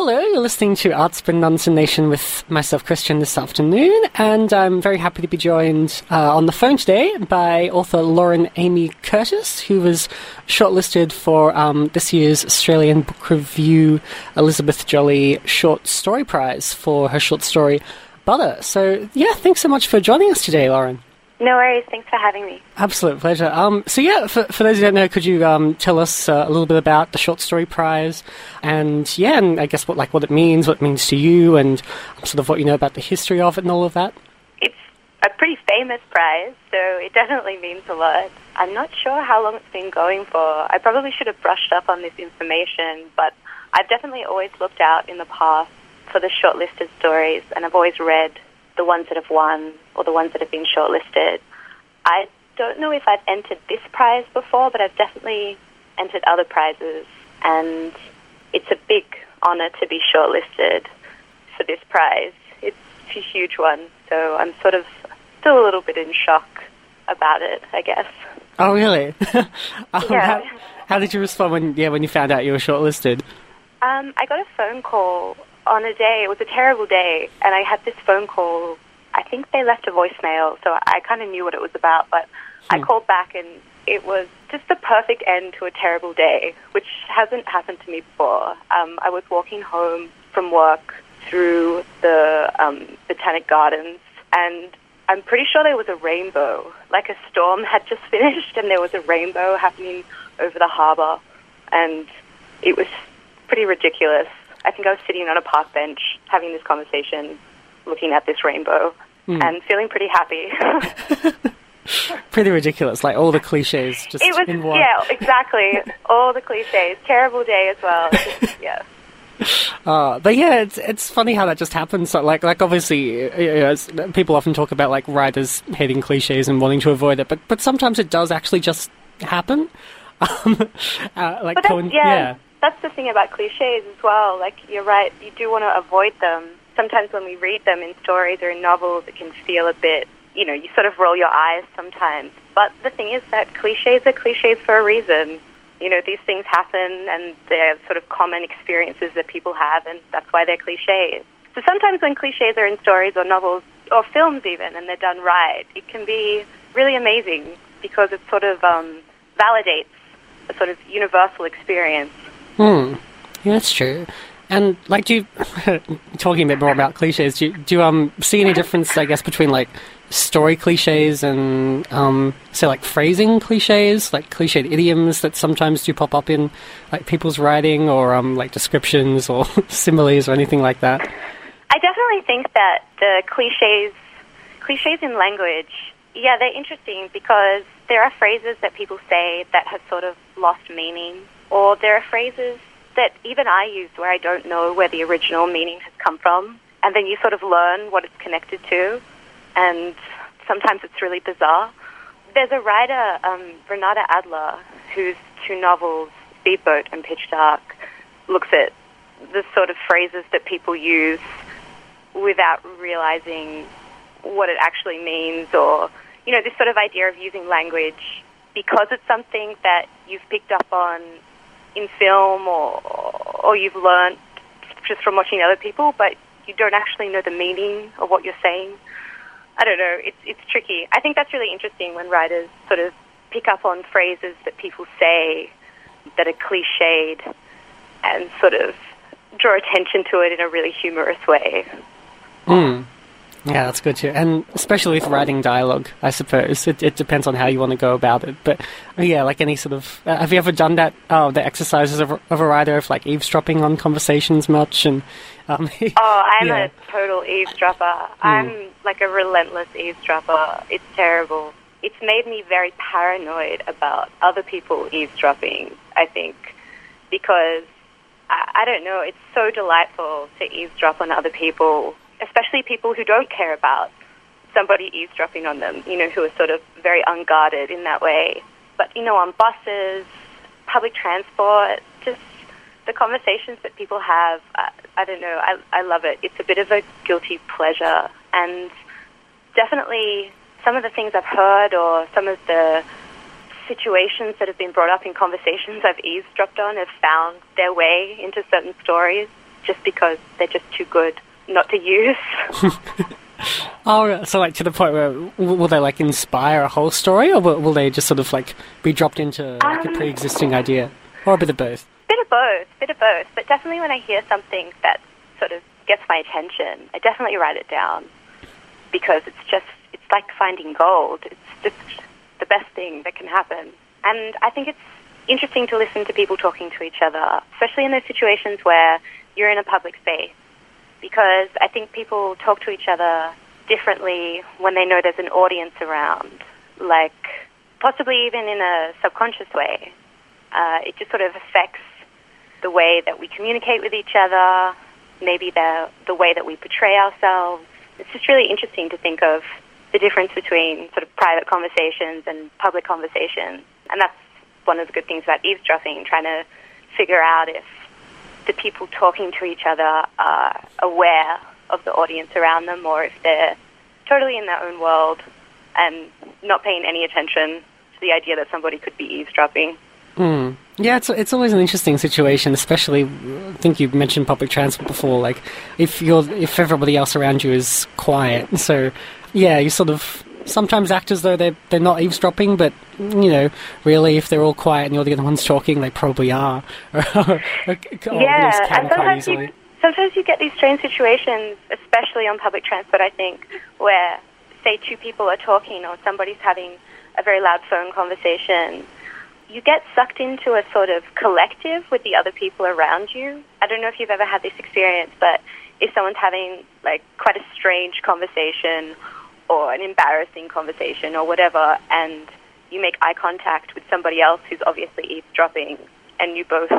Hello, you're listening to Artspin Nonsense Nation with myself, Christian, this afternoon, and I'm very happy to be joined uh, on the phone today by author Lauren Aimee Curtis, who was shortlisted for um, this year's Australian Book Review Elizabeth Jolley Short Story Prize for her short story Butter. So, yeah, thanks so much for joining us today, Lauren. No worries. Thanks for having me. Absolute pleasure. Um, so yeah, for, for those who don't know, could you um, tell us uh, a little bit about the Short Story Prize, and yeah, and I guess what like what it means, what it means to you, and sort of what you know about the history of it and all of that. It's a pretty famous prize, so it definitely means a lot. I'm not sure how long it's been going for. I probably should have brushed up on this information, but I've definitely always looked out in the past for the shortlisted stories, and I've always read the ones that have won or the ones that have been shortlisted. I don't know if I've entered this prize before, but I've definitely entered other prizes, and it's a big honour to be shortlisted for this prize. It's a huge one, so I'm sort of still a little bit in shock about it, I guess. Oh, really? um, yeah. How, how, did you respond when yeah when you found out you were shortlisted? Um, I got a phone call on a day, it was a terrible day, and I had this phone call. I think they left a voicemail, so I kind of knew what it was about, but hmm. I called back and it was just the perfect end to a terrible day, which hasn't happened to me before. Um, I was walking home from work through the um, Botanic Gardens, and I'm pretty sure there was a rainbow. Like a storm had just finished, and there was a rainbow happening over the harbour, and it was pretty ridiculous. I think I was sitting on a park bench having this conversation, looking at this rainbow, mm. and feeling pretty happy. pretty ridiculous, like all the cliches just it was, in one. Yeah, exactly. all the cliches. Terrible day as well. Just, yeah. Uh, but yeah, it's it's funny how that just happens. So, like like obviously, you know, people often talk about like writers hating cliches and wanting to avoid it, but but sometimes it does actually just happen. Um, uh, like yeah. yeah that's the thing about cliches as well. Like you're right, you do want to avoid them. Sometimes when we read them in stories or in novels, it can feel a bit, you know, you sort of roll your eyes sometimes. But the thing is that cliches are cliches for a reason. You know, these things happen and they're sort of common experiences that people have, and that's why they're cliches. So sometimes when cliches are in stories or novels or films even, and they're done right, it can be really amazing because it sort of um, validates a sort of universal experience Hmm. Yeah, that's true. And like, do you talking a bit more about cliches? Do you, do you um see any difference, I guess, between like story cliches and um say like phrasing cliches, like cliched idioms that sometimes do pop up in like people's writing or um like descriptions or similes or anything like that? I definitely think that the cliches, cliches in language, yeah, they're interesting because there are phrases that people say that have sort of lost meaning or there are phrases that even I use where I don't know where the original meaning has come from, and then you sort of learn what it's connected to, and sometimes it's really bizarre. There's a writer, um, Renata Adler, whose two novels, Speedboat and Pitch Dark, looks at the sort of phrases that people use without realizing what it actually means or, you know, this sort of idea of using language because it's something that you've picked up on in film or or you've learned just from watching other people, but you don't actually know the meaning of what you're saying. I don't know. It's it's tricky. I think that's really interesting when writers sort of pick up on phrases that people say that are cliched and sort of draw attention to it in a really humorous way. Mm. Yeah, that's good too, and especially with writing dialogue, I suppose it, it depends on how you want to go about it. But yeah, like any sort of, uh, have you ever done that? Oh, the exercises of, of a writer of like eavesdropping on conversations much, and um, oh, I'm yeah. a total eavesdropper. Mm. I'm like a relentless eavesdropper. It's terrible. It's made me very paranoid about other people eavesdropping. I think because I, I don't know. It's so delightful to eavesdrop on other people especially people who don't care about somebody eavesdropping on them, you know, who are sort of very unguarded in that way. But, you know, on buses, public transport, just the conversations that people have, I, I don't know, I, I love it. It's a bit of a guilty pleasure. And definitely some of the things I've heard or some of the situations that have been brought up in conversations I've eavesdropped on have found their way into certain stories just because they're just too good not to use. Oh, so like to the point where will they like inspire a whole story, or will, will they just sort of like be dropped into like a Um, pre-existing idea, or a bit of both? Bit of both, bit of both. But definitely when I hear something that sort of gets my attention, I definitely write it down because it's just, it's like finding gold. It's just the best thing that can happen. And I think it's interesting to listen to people talking to each other, especially in those situations where you're in a public space because I think people talk to each other differently when they know there's an audience around, like possibly even in a subconscious way. Uh, it just sort of affects the way that we communicate with each other, maybe the, the way that we portray ourselves. It's just really interesting to think of the difference between sort of private conversations and public conversations. And that's one of the good things about eavesdropping, trying to figure out if the people talking to each other are aware of the audience around them or if they're totally in their own world and not paying any attention to the idea that somebody could be eavesdropping. Mm. Yeah, it's it's always an interesting situation, especially. I think you mentioned public transport before. Like, if you're if everybody else around you is quiet, so yeah, you sort of sometimes act as though they're they're not eavesdropping, but you know, really, if they're all quiet and you're the only ones talking, they probably are. or, or at least yeah, and sometimes you, sometimes you get these strange situations, especially on public transport, I think, where, say, two people are talking or somebody's having a very loud phone conversation. You get sucked into a sort of collective with the other people around you. I don't know if you've ever had this experience, but if someone's having like quite a strange conversation or an embarrassing conversation or whatever, and you make eye contact with somebody else who's obviously eavesdropping, and you both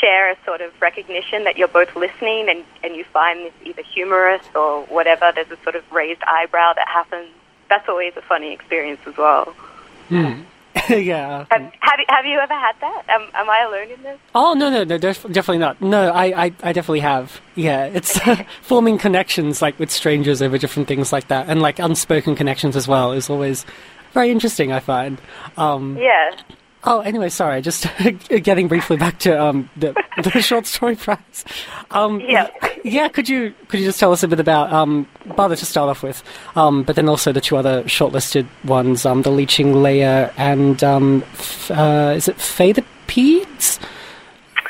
share a sort of recognition that you're both listening and, and you find this either humorous or whatever, there's a sort of raised eyebrow that happens. That's always a funny experience as well. Hmm. yeah. Have, have, you- have you ever had that? Am, am I alone in this? Oh no no no def- definitely not. No, I, I, I definitely have. Yeah, it's forming connections like with strangers over different things like that, and like unspoken connections as well is always very interesting. I find. Um, Yeah. Oh, anyway, sorry. Just getting briefly back to um, the the short story prize. Um, Yeah. Yeah. Could you could you just tell us a bit about um, Butter to start off with, um, but then also the two other shortlisted ones, um, the leeching layer and um, f- uh, is it Phaedopedes?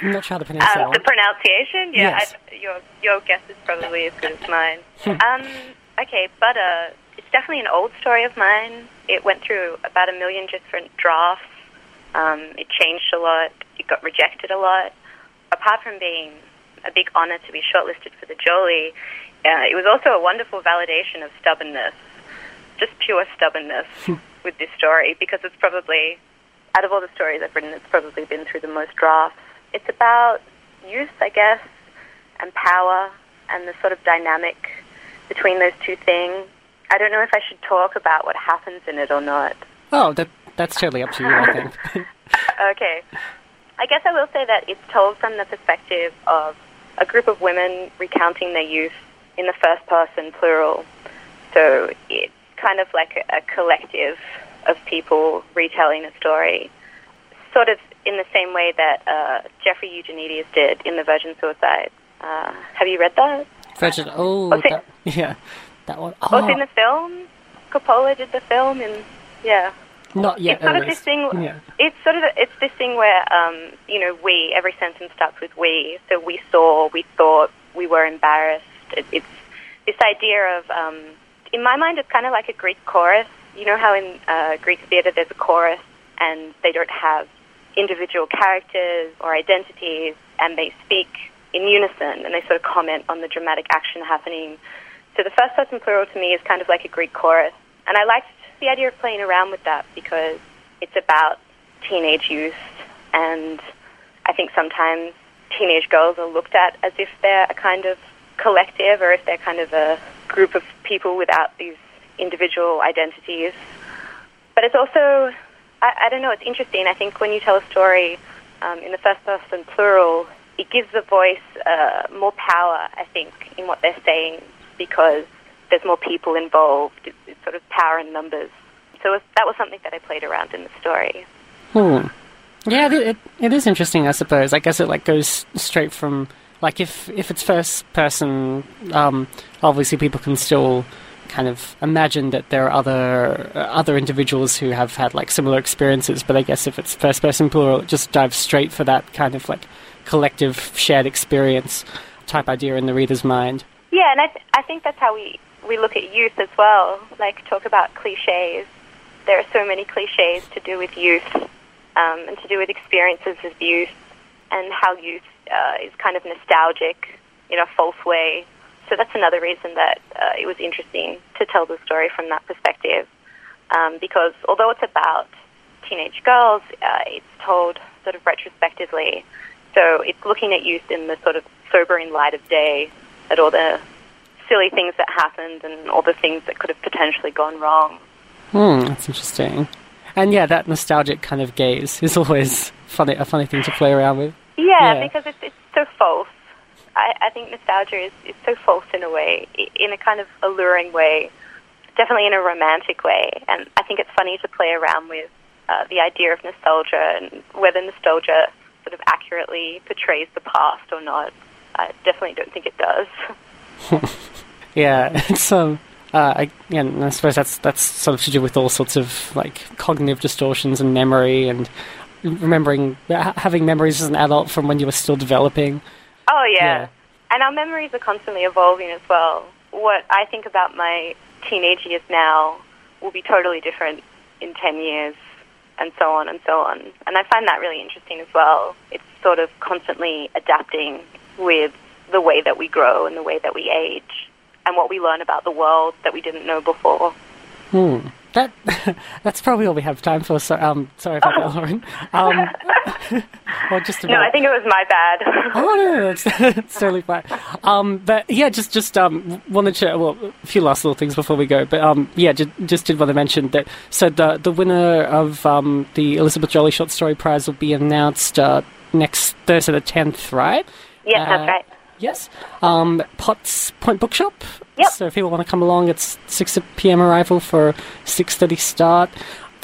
I'm not sure how to pronounce that Uh, the one. pronunciation? Yeah, Yes. I, your, your guess is probably as good as mine. um, okay, Butter. It's definitely an old story of mine. It went through about a million different drafts. Um, it changed a lot. It got rejected a lot. Apart from being a big honor to be shortlisted for the Jolley, uh, it was also a wonderful validation of stubbornness, just pure stubbornness with this story because it's probably, out of all the stories I've written, it's probably been through the most drafts. It's about youth, I guess, and power and the sort of dynamic between those two things. I don't know if I should talk about what happens in it or not. Oh, that that's totally up to you. I think. Okay. I guess I will say that it's told from the perspective of a group of women recounting their youth in the first person plural. So it's kind of like a, a collective of people retelling a story, sort of in the same way that uh, Jeffrey Eugenides did in The Virgin Suicide. Uh, have you read that? Virgin. Oh, Oh, see- that, yeah, that one. Oh, in the film. Coppola did the film, and yeah. Not yet. it's sort of this thing. Yeah. It's sort of it's this thing where um, you know we every sentence starts with we. So we saw, we thought, we were embarrassed. It, it's this idea of um, in my mind, it's kind of like a Greek chorus. You know how in uh, Greek theater there's a chorus, and they don't have individual characters or identities, and they speak in unison, and they sort of comment on the dramatic action happening. So the first person plural to me is kind of like a Greek chorus, and I liked the idea of playing around with that because it's about teenage youth, and I think sometimes teenage girls are looked at as if they're a kind of collective or if they're kind of a group of people without these individual identities. But it's also, I, I don't know, it's interesting. I think when you tell a story um, in the first person plural, it gives the voice uh, more power, I think, in what they're saying because there's more people involved. It's, sort of power in numbers. So that was something that I played around in the story. Hmm. Yeah, it, it, is interesting, I suppose. I guess it like goes straight from like if if it's first person, um, obviously people can still kind of imagine that there are other uh, other individuals who have had like similar experiences. But I guess if it's first person plural, it just dives straight for that kind of like collective shared experience type idea in the reader's mind. Yeah, and I, th- I think that's how we, we look at youth as well. Like, talk about cliches. There are so many cliches to do with youth um, and to do with experiences of youth and how youth uh, is kind of nostalgic in a false way. So that's another reason that uh, it was interesting to tell the story from that perspective. Um, because although it's about teenage girls, uh, it's told sort of retrospectively. So it's looking at youth in the sort of sobering light of day at all the silly things that happened and all the things that could have potentially gone wrong. Hmm, that's interesting. And yeah, that nostalgic kind of gaze is always funny, a funny thing to play around with. Yeah, Yeah. because it's, it's so false. I, I think nostalgia is, is so false in a way, in a kind of alluring way, definitely in a romantic way. And I think it's funny to play around with uh, the idea of nostalgia and whether nostalgia sort of accurately portrays the past or not. I definitely don't think it does. Yeah, it's um, uh, I, yeah, and I suppose that's that's sort of to do with all sorts of like cognitive distortions and memory and remembering ha- having memories as an adult from when you were still developing. Oh yeah. Yeah. and our memories are constantly evolving as well. What I think about my teenage years now will be totally different in ten years, and so on and so on. And I find that really interesting as well. It's sort of constantly adapting with the way that we grow and the way that we age, and what we learn about the world that we didn't know before. Hmm. That that's probably all we have time for. So, um, sorry about that, Lauren. Um, or just about. No, I think it was my bad. Oh no, no, that's totally fine. Um, but yeah, just just um, wanted to well, a few last little things before we go. But um, yeah, just, just did want to mention that. So the the winner of um, the Elizabeth Jolley Short Story Prize will be announced uh, next Thursday the tenth, right? yes, Uh, that's right. Yes. Um, Potts Point Bookshop. Yep. So if people want to come along, it's six p.m. arrival for six thirty start.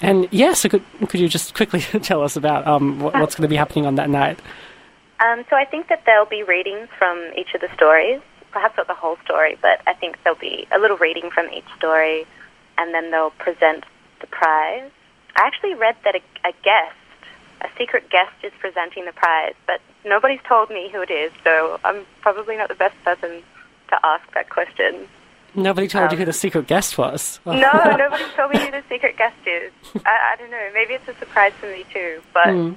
And yeah, so could could you just quickly tell us about um, what, what's going to be happening on that night? Um, so I think that there'll be readings from each of the stories, perhaps not the whole story, but I think there'll be a little reading from each story, and then they'll present the prize. I actually read that a, a guest, a secret guest, is presenting the prize, but nobody's told me who it is, so I'm probably not the best person to ask that question. Nobody told you Um, who the secret guest was. No, nobody told me who the secret guest is. I, I don't know. Maybe it's a surprise for me too, but Mm.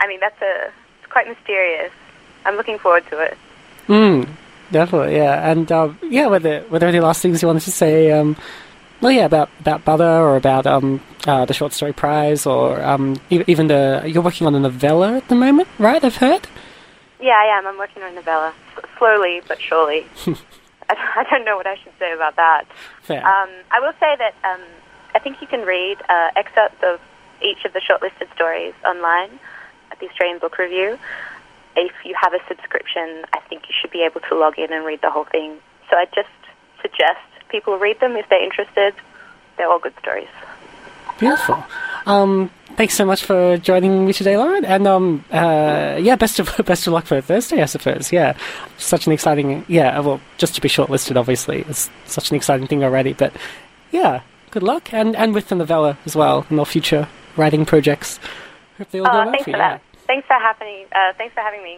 I mean that's a it's quite mysterious. I'm looking forward to it. Mm, definitely, yeah. And um, yeah, were there were there any last things you wanted to say? Um, well, yeah, about about Butter or about um, uh, the short story prize or um, even the you're working on a novella at the moment, right? I've heard. Yeah, I am. I'm working on a novella, S- slowly but surely. I, don't know what I should say about that. Fair. Um, I will say that um, I think you can read uh, excerpts of each of the shortlisted stories online at the Australian Book Review. If you have a subscription, I think you should be able to log in and read the whole thing. So I just suggest people read them if they're interested. They're all good stories. Beautiful. Um, thanks so much for joining me today, Lauren. And um, uh, yeah, best of best of luck for Thursday, I suppose. Yeah, such an exciting. Yeah, well, just to be shortlisted, obviously, it's such an exciting thing already. But yeah, good luck, and and with the novella as well, and all future writing projects. Hope they all go Oh, well thanks for for that. Thanks for happening. Uh, thanks for having me.